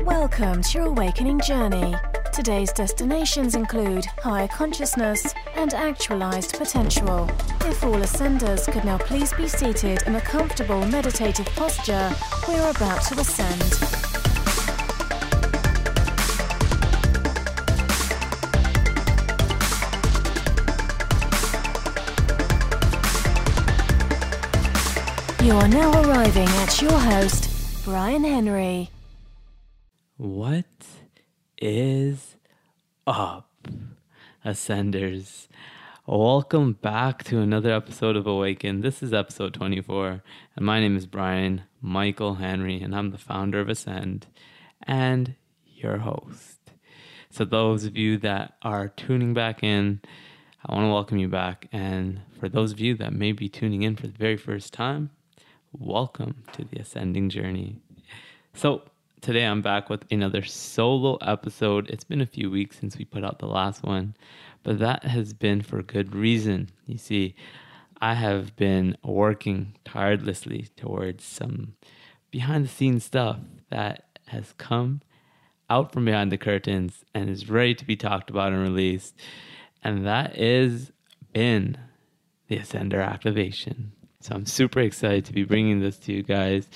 Welcome to your awakening journey. Today's destinations include higher consciousness and actualized potential. If all ascenders could now please be seated in a comfortable meditative posture, we're about to ascend. You are now arriving at your host, Brian Henry. What is up, Ascenders? Welcome back to another episode of Awaken. This is episode 24, and my name is Brian Michael Henry, and I'm the founder of Ascend and your host. So, those of you that are tuning back in, I want to welcome you back. And for those of you that may be tuning in for the very first time, welcome to the ascending journey. So, today I'm back with another solo episode. It's been a few weeks since we put out the last one, but that has been for good reason. You see, I have been working tirelessly towards some behind the scenes stuff that has come out from behind the curtains and is ready to be talked about and released. And that is been the Ascender activation. So I'm super excited to be bringing this to you guys.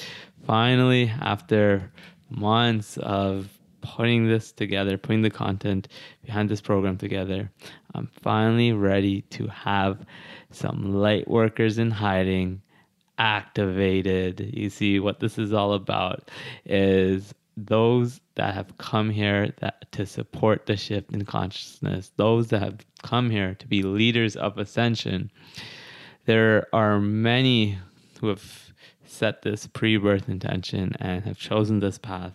Finally, after months of putting this together, putting the content behind this program together, I'm finally ready to have some light workers in hiding activated. You see, what this is all about is those that have come here that to support the shift in consciousness, those that have come here to be leaders of ascension there are many who have set this pre birth intention and have chosen this path,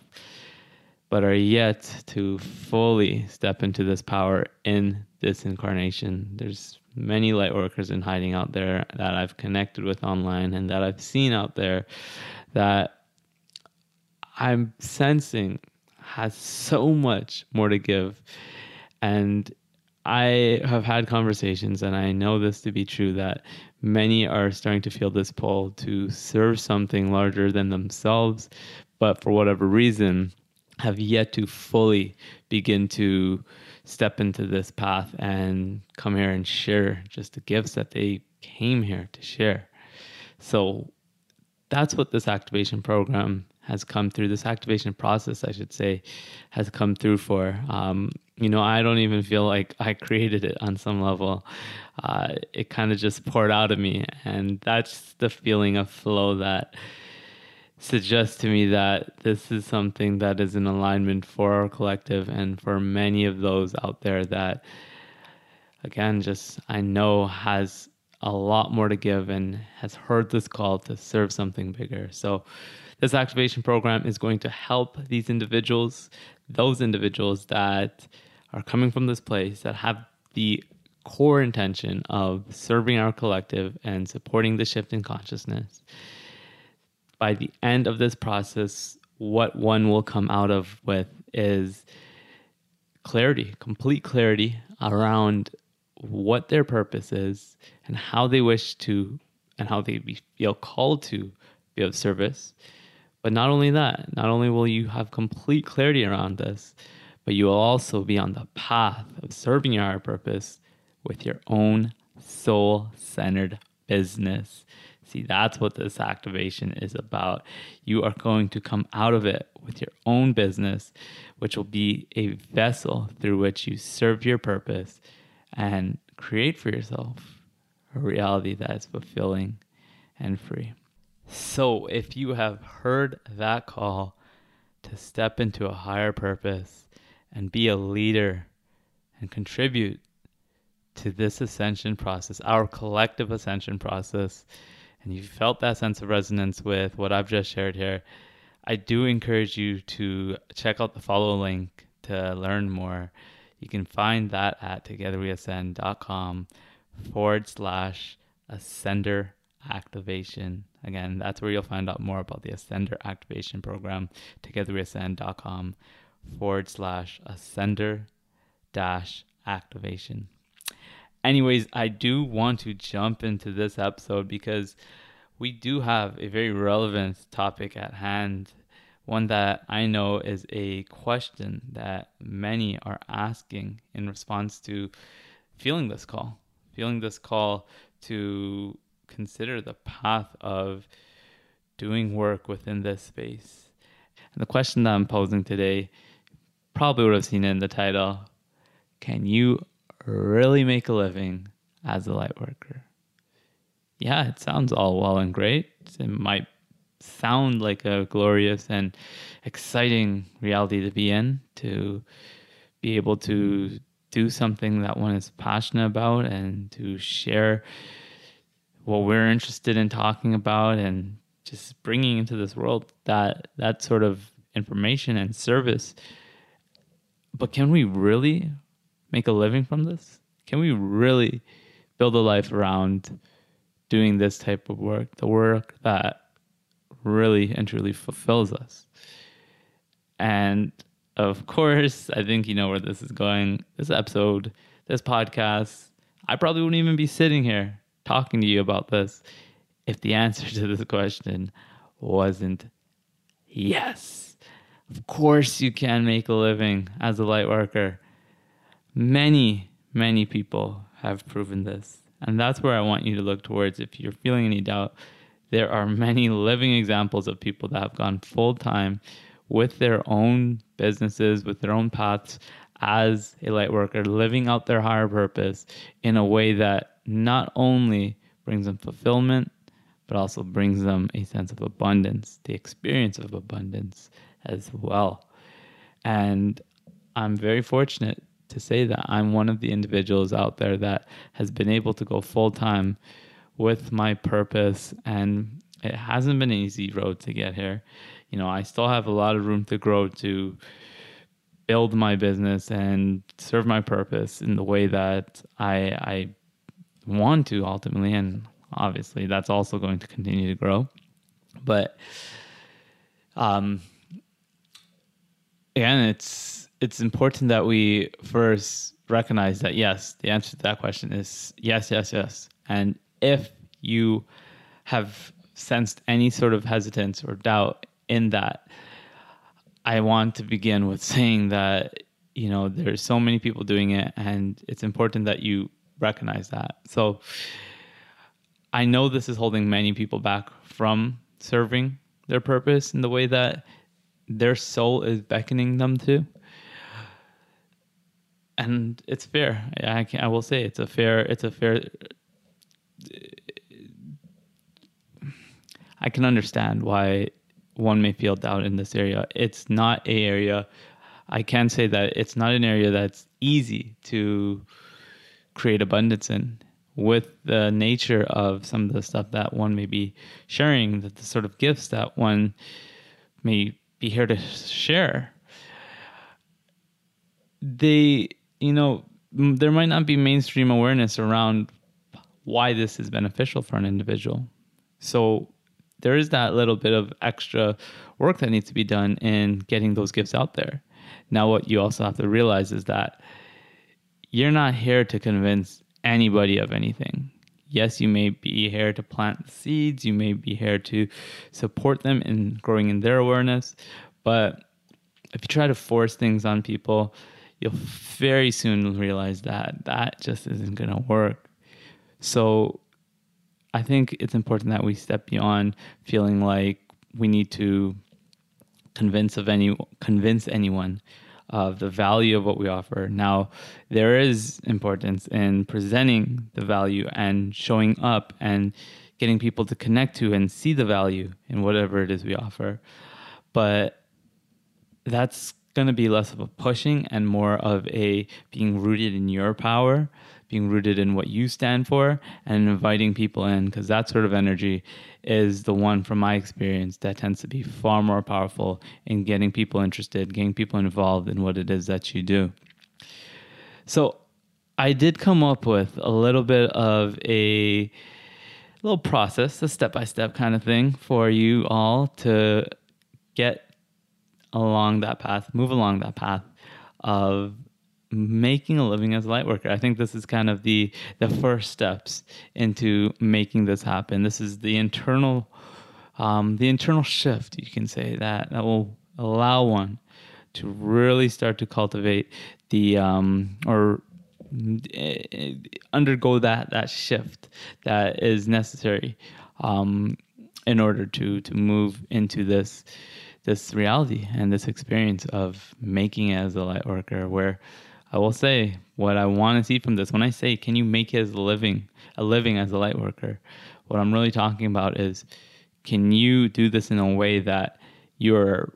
but are yet to fully step into this power in this incarnation. There's many light workers in hiding out there that I've connected with online and that I've seen out there that I'm sensing has so much more to give. And I have had conversations, and I know this to be true that many are starting to feel this pull to serve something larger than themselves, but for whatever reason, have yet to fully begin to step into this path and come here and share just the gifts that they came here to share. So that's what this activation program has come through. This activation process, I should say, has come through for. Um, you know, I don't even feel like I created it on some level. Uh, it kind of just poured out of me. And that's the feeling of flow that suggests to me that this is something that is in alignment for our collective and for many of those out there that, again, just I know has a lot more to give and has heard this call to serve something bigger. So, this activation program is going to help these individuals, those individuals that are coming from this place that have the core intention of serving our collective and supporting the shift in consciousness. By the end of this process, what one will come out of with is clarity, complete clarity around what their purpose is and how they wish to and how they feel called to be of service. But not only that, not only will you have complete clarity around this, but you will also be on the path of serving your higher purpose with your own soul centered business. See, that's what this activation is about. You are going to come out of it with your own business, which will be a vessel through which you serve your purpose and create for yourself a reality that is fulfilling and free. So, if you have heard that call to step into a higher purpose, and be a leader and contribute to this ascension process, our collective ascension process, and you felt that sense of resonance with what I've just shared here, I do encourage you to check out the follow link to learn more. You can find that at togetherweascend.com forward slash ascender activation. Again, that's where you'll find out more about the Ascender Activation Program, togetherweascend.com forward slash ascender dash activation. Anyways, I do want to jump into this episode because we do have a very relevant topic at hand one that I know is a question that many are asking in response to feeling this call, feeling this call to consider the path of doing work within this space. And the question that I'm posing today probably would have seen in the title Can you really make a living as a light worker? Yeah, it sounds all well and great. It might sound like a glorious and exciting reality to be in, to be able to do something that one is passionate about and to share what we're interested in talking about and just bringing into this world that that sort of information and service but can we really make a living from this can we really build a life around doing this type of work the work that really and truly fulfills us. And of course, I think you know where this is going. This episode, this podcast, I probably wouldn't even be sitting here talking to you about this if the answer to this question wasn't yes. Of course, you can make a living as a light worker. Many, many people have proven this. And that's where I want you to look towards if you're feeling any doubt there are many living examples of people that have gone full time with their own businesses, with their own paths as a light worker, living out their higher purpose in a way that not only brings them fulfillment, but also brings them a sense of abundance, the experience of abundance as well. And I'm very fortunate to say that I'm one of the individuals out there that has been able to go full time with my purpose and it hasn't been an easy road to get here. You know, I still have a lot of room to grow to build my business and serve my purpose in the way that I I want to ultimately and obviously that's also going to continue to grow. But um again it's it's important that we first recognize that yes, the answer to that question is yes, yes, yes. And if you have sensed any sort of hesitance or doubt in that, I want to begin with saying that you know there's so many people doing it, and it's important that you recognize that. So I know this is holding many people back from serving their purpose in the way that their soul is beckoning them to. And it's fair. I can I will say it's a fair it's a fair I can understand why one may feel doubt in this area. It's not a area. I can say that it's not an area that's easy to create abundance in. With the nature of some of the stuff that one may be sharing, that the sort of gifts that one may be here to share, they, you know, there might not be mainstream awareness around why this is beneficial for an individual. So there is that little bit of extra work that needs to be done in getting those gifts out there. Now, what you also have to realize is that you're not here to convince anybody of anything. Yes, you may be here to plant seeds, you may be here to support them in growing in their awareness, but if you try to force things on people, you'll very soon realize that that just isn't going to work. So, I think it's important that we step beyond feeling like we need to convince of any convince anyone of the value of what we offer. Now, there is importance in presenting the value and showing up and getting people to connect to and see the value in whatever it is we offer. But that's going to be less of a pushing and more of a being rooted in your power being rooted in what you stand for and inviting people in because that sort of energy is the one from my experience that tends to be far more powerful in getting people interested getting people involved in what it is that you do. So i did come up with a little bit of a little process a step-by-step kind of thing for you all to get along that path move along that path of making a living as a light worker. I think this is kind of the the first steps into making this happen. This is the internal um, the internal shift you can say that that will allow one to really start to cultivate the um, or uh, undergo that that shift that is necessary um, in order to to move into this this reality and this experience of making as a light worker where I will say what I want to see from this. When I say can you make a living a living as a light worker? What I'm really talking about is can you do this in a way that you're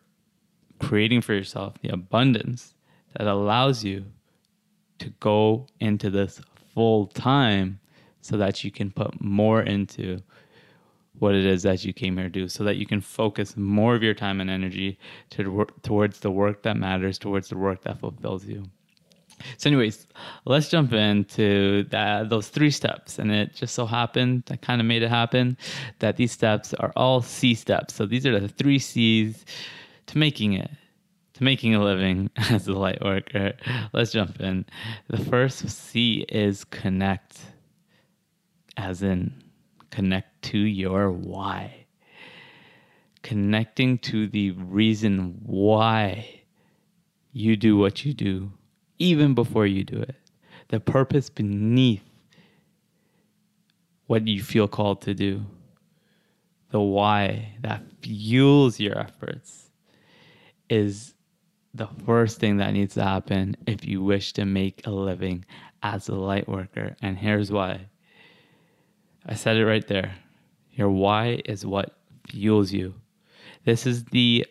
creating for yourself the abundance that allows you to go into this full time so that you can put more into what it is that you came here to do so that you can focus more of your time and energy to, towards the work that matters towards the work that fulfills you so anyways let's jump into that, those three steps. And it just so happened i kind of made it happen that these steps are all c steps. So these are the three c's to making it to making a living as a light worker. Let's jump in. The first c is connect as in connect to your why. Connecting to the reason why you do what you do even before you do it. The purpose beneath what you feel called to do. The why that fuels your efforts is the first thing that needs to happen if you wish to make a living as a light worker. And here's why. I said it right there. Your why is what fuels you. This is the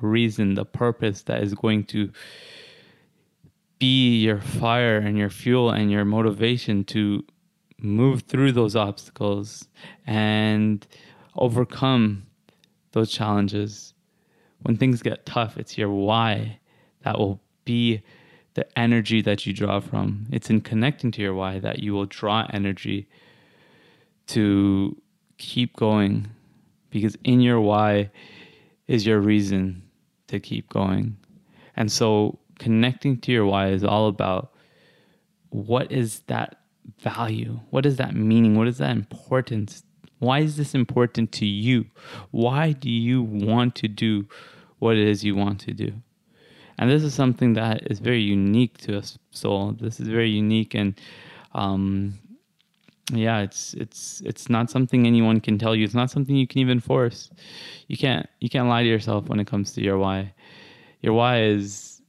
reason, the purpose that is going to be your fire and your fuel and your motivation to move through those obstacles and overcome those challenges. When things get tough, it's your why that will be the energy that you draw from. It's in connecting to your why that you will draw energy to keep going because in your why is your reason to keep going. And so connecting to your why is all about what is that value? What is that meaning? What is that importance? Why is this important to you? Why do you want to do what it is you want to do? And this is something that is very unique to a soul. This is very unique, and um, yeah, it's it's it's not something anyone can tell you. It's not something you can even force. You can't you can't lie to yourself when it comes to your why. Your why is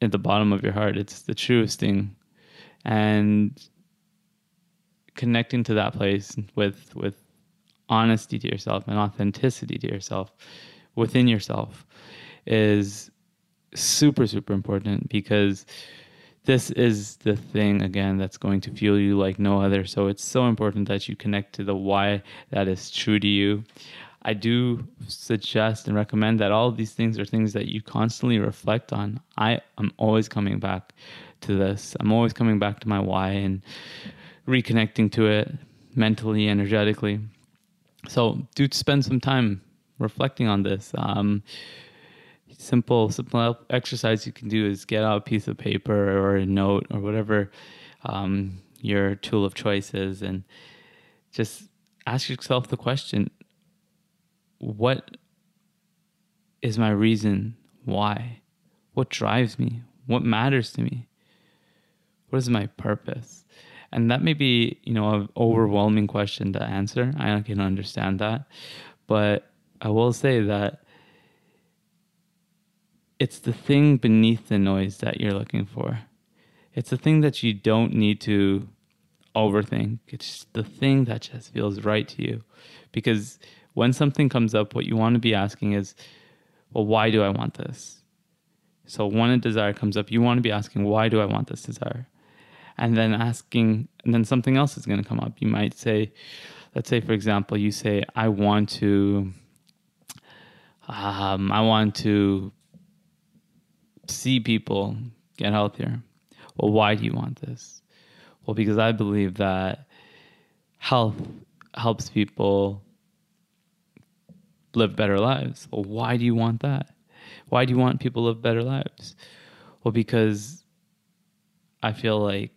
at the bottom of your heart. It's the truest thing, and connecting to that place with with honesty to yourself and authenticity to yourself within yourself is super super important because this is the thing again that's going to fuel you like no other so it's so important that you connect to the why that is true to you I do suggest and recommend that all these things are things that you constantly reflect on. I am always coming back to this. I'm always coming back to my why and reconnecting to it mentally, energetically. So do spend some time reflecting on this. Um, simple, simple exercise you can do is get out a piece of paper or a note or whatever um, your tool of choice is, and just ask yourself the question what is my reason why? What drives me? What matters to me? What is my purpose? And that may be, you know, an overwhelming question to answer. I can understand that. But I will say that it's the thing beneath the noise that you're looking for. It's the thing that you don't need to overthink. It's the thing that just feels right to you. Because when something comes up, what you want to be asking is, well, why do I want this? So when a desire comes up, you want to be asking, why do I want this desire? And then asking, and then something else is going to come up. You might say, let's say, for example, you say, I want to, um, I want to see people get healthier. Well, why do you want this? Well, because I believe that health helps people live better lives. Well, why do you want that? Why do you want people to live better lives? Well, because I feel like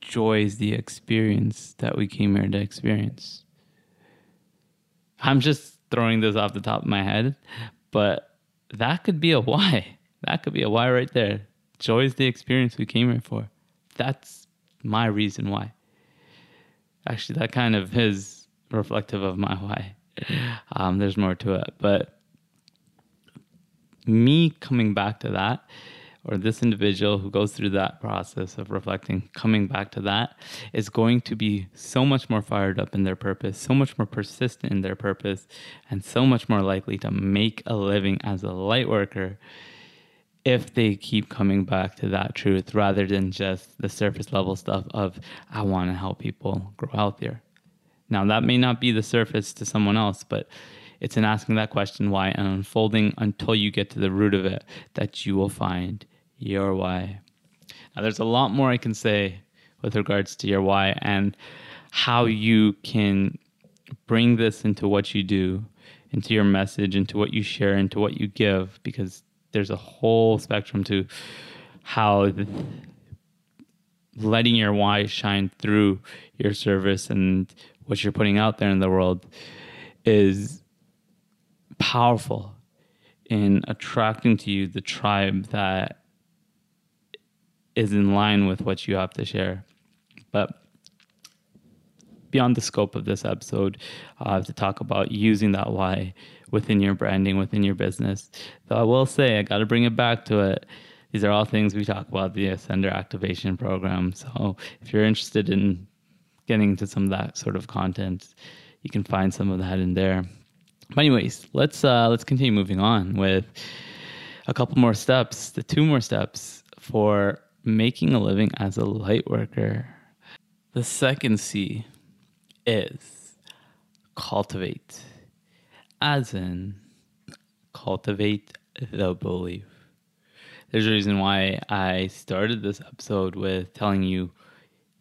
joy is the experience that we came here to experience. I'm just throwing this off the top of my head, but that could be a why. That could be a why right there. Joy is the experience we came here for. That's my reason why. Actually, that kind of is reflective of my why. Um, there's more to it, but me coming back to that or this individual who goes through that process of reflecting, coming back to that, is going to be so much more fired up in their purpose, so much more persistent in their purpose, and so much more likely to make a living as a light worker if they keep coming back to that truth rather than just the surface level stuff of, I want to help people grow healthier. Now, that may not be the surface to someone else, but it's in asking that question why and unfolding until you get to the root of it that you will find your why. Now, there's a lot more I can say with regards to your why and how you can bring this into what you do, into your message, into what you share, into what you give, because there's a whole spectrum to how letting your why shine through your service and what you're putting out there in the world is powerful in attracting to you the tribe that is in line with what you have to share. But beyond the scope of this episode, uh, I have to talk about using that why within your branding, within your business. Though I will say, I got to bring it back to it. These are all things we talk about the Ascender Activation Program. So if you're interested in getting to some of that sort of content, you can find some of that in there. But anyways, let's uh, let's continue moving on with a couple more steps, the two more steps for making a living as a light worker. The second C is cultivate, as in cultivate the belief. There's a reason why I started this episode with telling you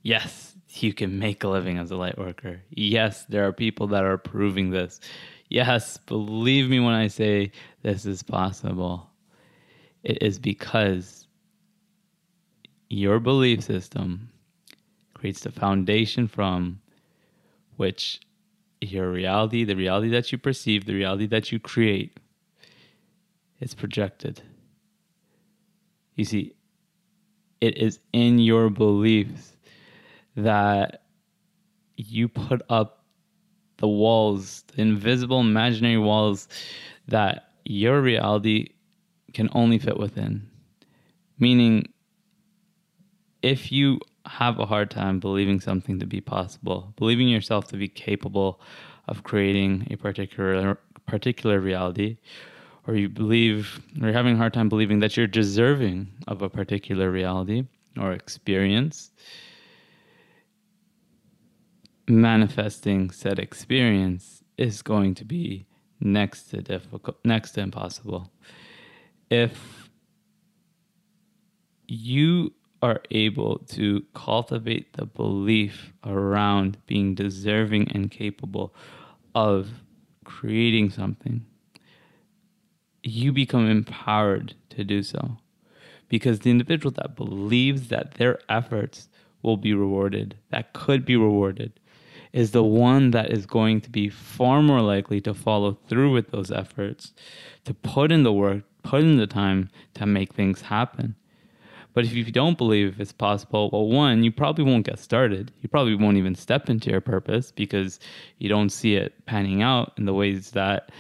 yes, you can make a living as a light worker. Yes, there are people that are proving this. Yes, believe me when I say this is possible. It is because your belief system creates the foundation from which your reality, the reality that you perceive, the reality that you create, is projected. You see, it is in your beliefs that you put up the walls, the invisible imaginary walls that your reality can only fit within. Meaning, if you have a hard time believing something to be possible, believing yourself to be capable of creating a particular particular reality, or you believe or you're having a hard time believing that you're deserving of a particular reality or experience, manifesting said experience is going to be next to difficult, next to impossible. If you are able to cultivate the belief around being deserving and capable of creating something, you become empowered to do so. Because the individual that believes that their efforts will be rewarded, that could be rewarded, is the one that is going to be far more likely to follow through with those efforts, to put in the work, put in the time to make things happen. But if you don't believe it's possible, well, one, you probably won't get started. You probably won't even step into your purpose because you don't see it panning out in the ways that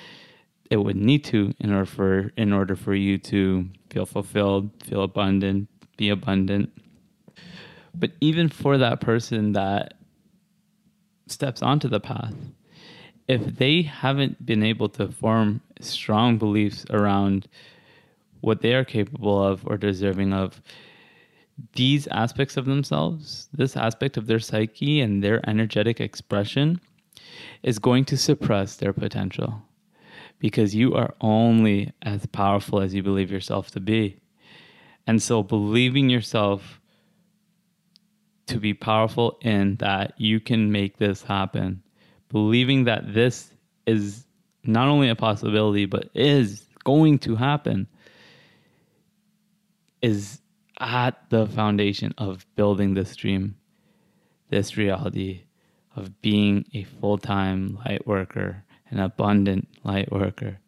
it would need to in order for in order for you to feel fulfilled, feel abundant, be abundant. But even for that person that steps onto the path, if they haven't been able to form strong beliefs around what they are capable of or deserving of, these aspects of themselves, this aspect of their psyche and their energetic expression, is going to suppress their potential because you are only as powerful as you believe yourself to be. And so, believing yourself to be powerful in that you can make this happen. Believing that this is not only a possibility, but is going to happen is at the foundation of building this dream, this reality of being a full time light worker an abundant light worker.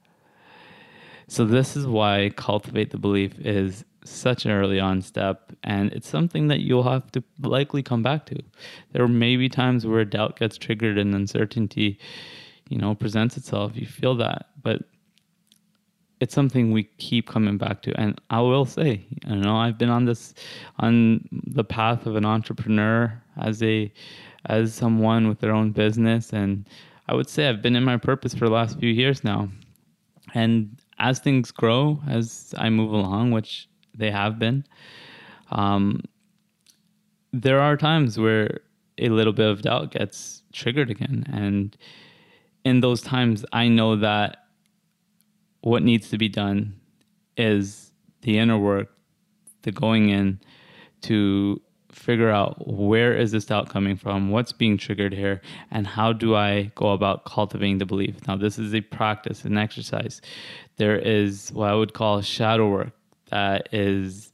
So, this is why cultivate the belief is such an early on step, and it's something that you'll have to likely come back to. There may be times where doubt gets triggered and uncertainty, you know, presents itself. You feel that, but it's something we keep coming back to. And I will say, you know, I've been on this on the path of an entrepreneur as a as someone with their own business and I would say I've been in my purpose for the last few years now. And as things grow, as I move along, which they have been, um, there are times where a little bit of doubt gets triggered again. And in those times, I know that what needs to be done is the inner work, the going in to figure out where is this doubt coming from what's being triggered here and how do i go about cultivating the belief. Now this is a practice an exercise. There is what i would call shadow work that is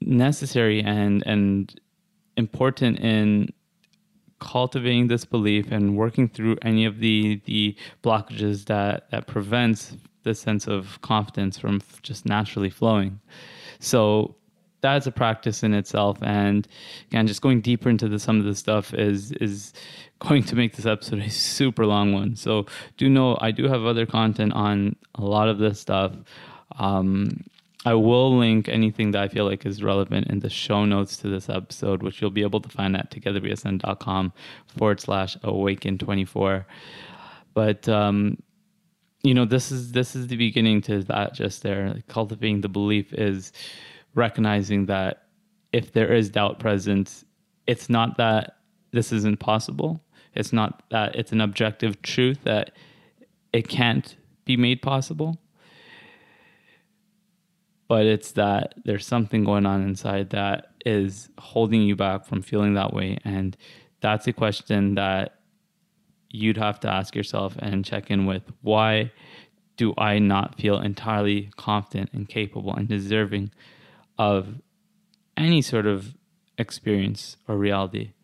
necessary and and important in cultivating this belief and working through any of the the blockages that that prevents the sense of confidence from just naturally flowing. So that's a practice in itself. And again, just going deeper into the, some of the stuff is is going to make this episode a super long one. So do know I do have other content on a lot of this stuff. Um, I will link anything that I feel like is relevant in the show notes to this episode, which you'll be able to find at togetherweascend.com forward slash awaken 24. But, um, you know, this is, this is the beginning to that just there. Cultivating the belief is recognizing that if there is doubt present, it's not that this isn't possible. It's not that it's an objective truth that it can't be made possible but it's that there's something going on inside that is holding you back from feeling that way. And that's a question that you'd have to ask yourself and check in with why do I not feel entirely confident and capable and deserving of any sort of experience or reality?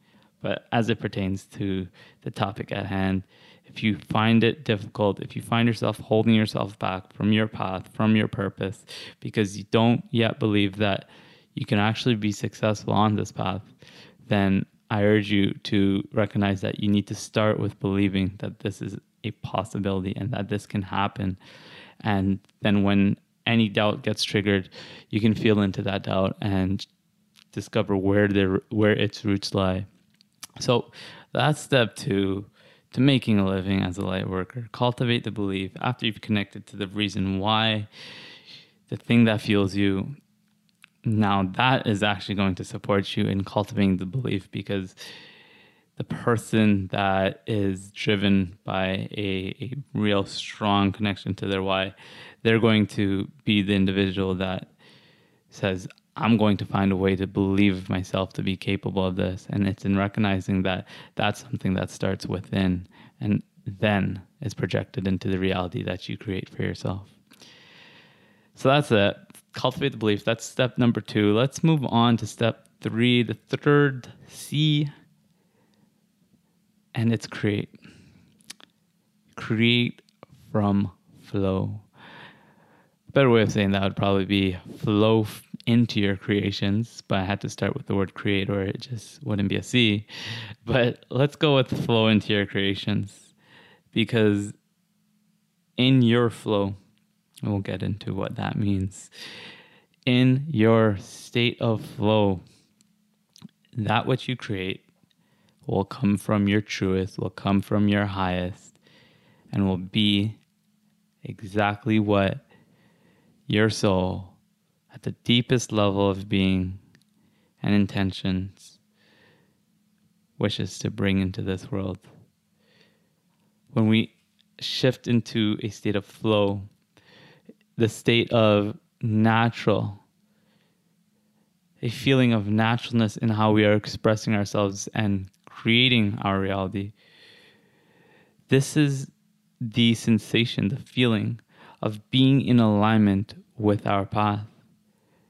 But as it pertains to the topic at hand, if you find it difficult, if you find yourself holding yourself back from your path, from your purpose, because you don't yet believe that you can actually be successful on this path, then I urge you to recognize that you need to start with believing that this is a possibility and that this can happen. And then when any doubt gets triggered, you can feel into that doubt and discover where the where its roots lie. So that's step two to making a living as a light worker. Cultivate the belief after you've connected to the reason why, the thing that fuels you. Now, that is actually going to support you in cultivating the belief because the person that is driven by a, a real strong connection to their why, they're going to be the individual that says, I'm going to find a way to believe myself to be capable of this. And it's in recognizing that that's something that starts within and then is projected into the reality that you create for yourself. So that's it. Cultivate the belief. That's step number two. Let's move on to step three, the third C, and it's create. Create from flow. Better way of saying that would probably be flow into your creations, but I had to start with the word create or it just wouldn't be a C. But let's go with flow into your creations because in your flow, we'll get into what that means. In your state of flow, that which you create will come from your truest, will come from your highest, and will be exactly what your soul at the deepest level of being and intentions wishes to bring into this world. When we shift into a state of flow, the state of natural, a feeling of naturalness in how we are expressing ourselves and creating our reality. This is the sensation, the feeling of being in alignment with our path.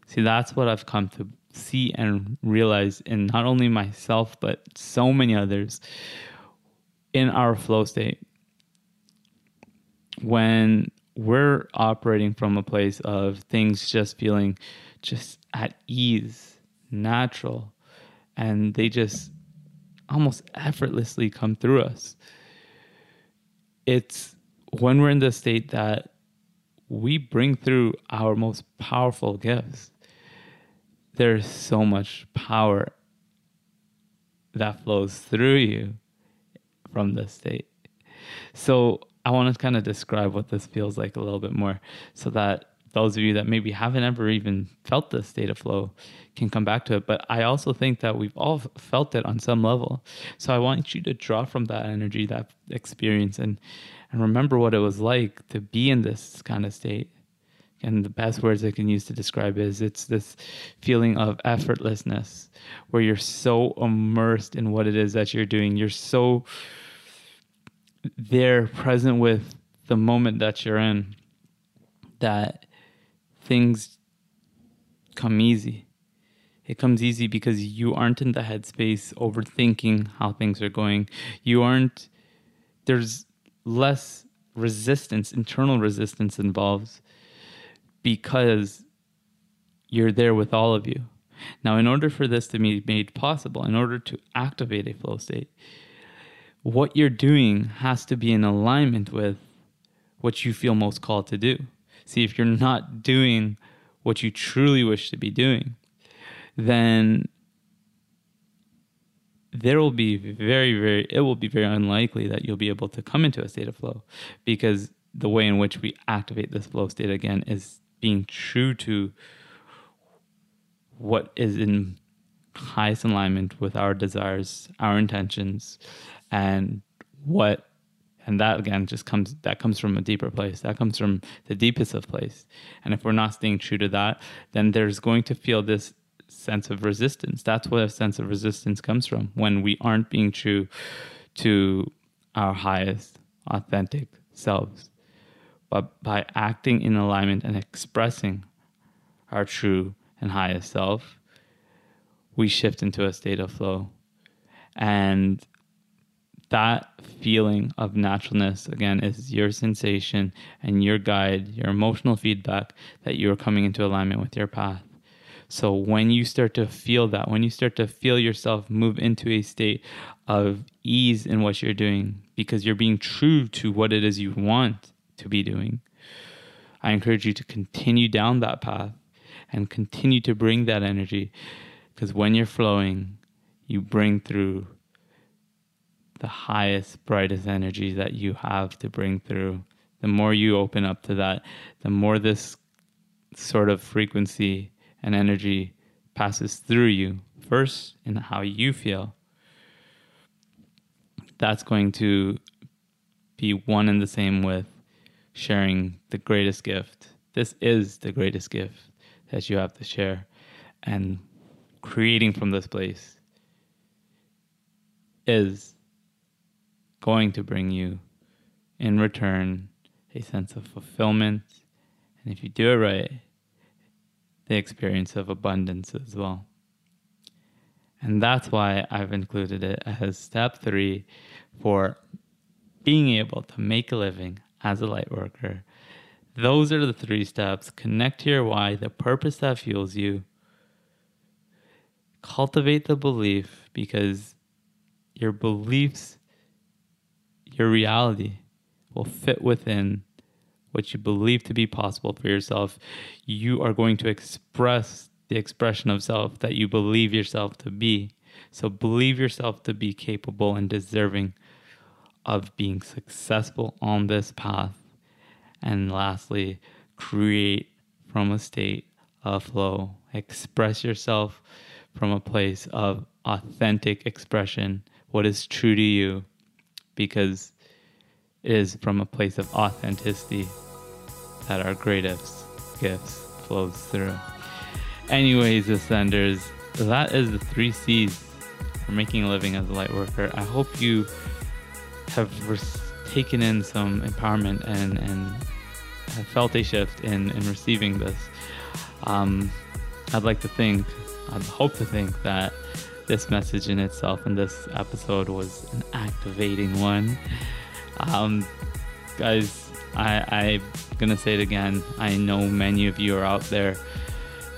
See, that's what I've come to see and realize in not only myself, but so many others. in our flow state, when we're operating from a place of things just feeling just at ease, natural, and they just almost effortlessly come through us. It's when we're in the state that we bring through our most powerful gifts. There's so much power that flows through you from this state. So I want to kind of describe what this feels like a little bit more so that those of you that maybe haven't ever even felt this state of flow can come back to it. But I also think that we've all felt it on some level. So I want you to draw from that energy, that experience, and and remember what it was like to be in this kind of state. And the best words I can use to describe is it's this feeling of effortlessness where you're so immersed in what it is that you're doing. You're so there present with the moment that you're in that things come easy. It comes easy because you aren't in the headspace overthinking how things are going. You aren't, there's less resistance, internal resistance involved because you're there with all of you. Now, in order for this to be made possible, in order to activate a flow state, what you're doing has to be in alignment with what you feel most called to do. See, if you're not doing what you truly wish to be doing, then there will be very, very, it will be very unlikely that you'll be able to come into a state of flow because the way in which we activate this flow state again is being true to what is in highest alignment with our desires, our intentions, and what and that again just comes that comes from a deeper place. That comes from the deepest of place. And if we're not staying true to that then there's going to feel this sense of resistance. That's where a sense of resistance comes from when we aren't being true to our highest authentic selves but by acting in alignment and expressing our true and highest self we shift into a state of flow and that feeling of naturalness again is your sensation and your guide, your emotional feedback that you're coming into alignment with your path. So when you start to feel that, when you start to feel yourself move into a state of ease in what you're doing because you're being true to what it is you want to be doing, I encourage you to continue down that path and continue to bring that energy because when you're flowing, you bring through the highest, brightest energy that you have to bring through. The more you open up to that, the more this sort of frequency and energy passes through you, first in how you feel. That's going to be one and the same with sharing the greatest gift. This is the greatest gift that you have to share. And creating from this place is going to bring you in return a sense of fulfillment. And if you do it right, the experience of abundance as well. And that's why I've included it as step three for being able to make a living as a light worker. Those are the three steps. Connect to your why, the purpose that fuels you. Cultivate the belief because your beliefs your reality will fit within what you believe to be possible for yourself. You are going to express the expression of self that you believe yourself to be. So believe yourself to be capable and deserving of being successful on this path. And lastly, create from a state of flow. Express yourself from a place of authentic expression, what is true to you because it is from a place of authenticity that our greatest gifts flows through. Anyways, Ascenders, that is the three C's for making a living as a light worker. I hope you have taken in some empowerment and, and have felt a shift in, in receiving this. Um, I'd like to think, I'd hope to think that this message in itself and this episode was an activating one. Um, guys, I, I'm gonna say it again. I know many of you are out there,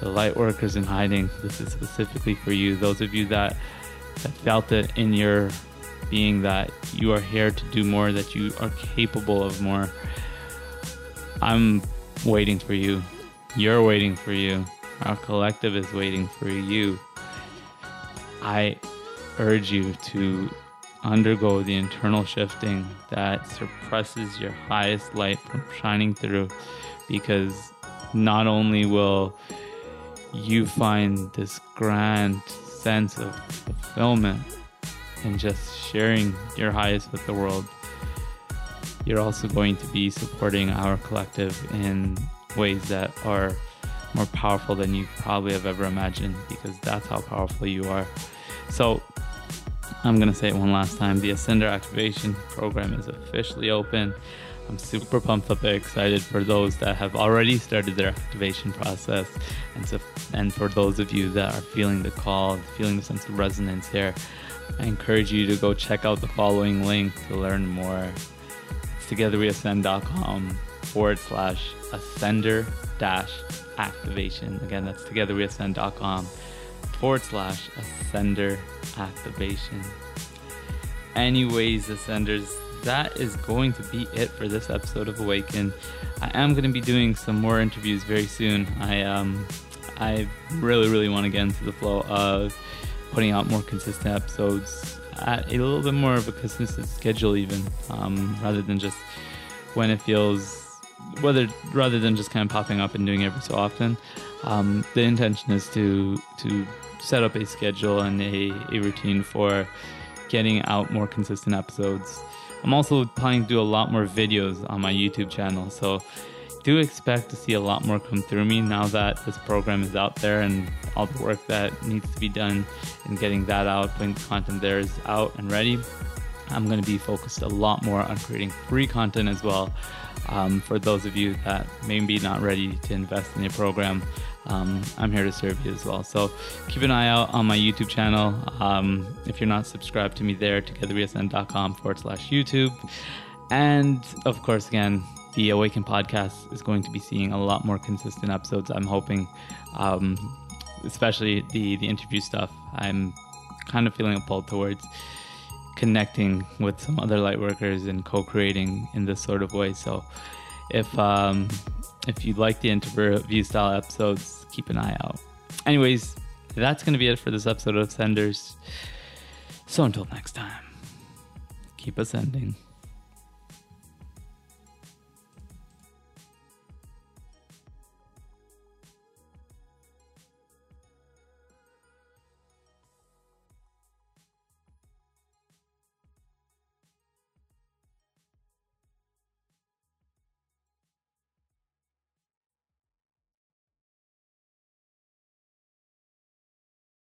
the light workers in hiding. This is specifically for you. Those of you that, that felt it in your being that you are here to do more, that you are capable of more. I'm waiting for you. You're waiting for you. Our collective is waiting for you. I urge you to undergo the internal shifting that suppresses your highest light from shining through because not only will you find this grand sense of fulfillment in just sharing your highest with the world, you're also going to be supporting our collective in ways that are more powerful than you probably have ever imagined because that's how powerful you are. So, I'm going to say it one last time the Ascender Activation Program is officially open. I'm super pumped up and excited for those that have already started their activation process, and and for those of you that are feeling the call, feeling the sense of resonance here. I encourage you to go check out the following link to learn more. It's togetherweascend.com forward slash ascender dash activation. Again, that's togetherweascend.com forward slash ascender activation. Anyways, ascenders, that is going to be it for this episode of Awaken. I am going to be doing some more interviews very soon. I um I really really want to get into the flow of putting out more consistent episodes a little bit more of a consistent schedule even um, rather than just when it feels whether rather than just kind of popping up and doing every so often. Um, the intention is to to set up a schedule and a, a routine for getting out more consistent episodes. I'm also planning to do a lot more videos on my youtube channel so do expect to see a lot more come through me now that this program is out there and all the work that needs to be done in getting that out, putting the content there is out and ready. I'm going to be focused a lot more on creating free content as well. Um, for those of you that may be not ready to invest in a program, um, I'm here to serve you as well. So keep an eye out on my YouTube channel. Um, if you're not subscribed to me there, togetherweascend.com forward slash YouTube. And of course, again, the Awaken podcast is going to be seeing a lot more consistent episodes. I'm hoping, um, especially the the interview stuff. I'm kind of feeling a pull towards connecting with some other light workers and co-creating in this sort of way. So, if um, if you like the interview style episodes, keep an eye out. Anyways, that's going to be it for this episode of Senders. So until next time, keep ascending.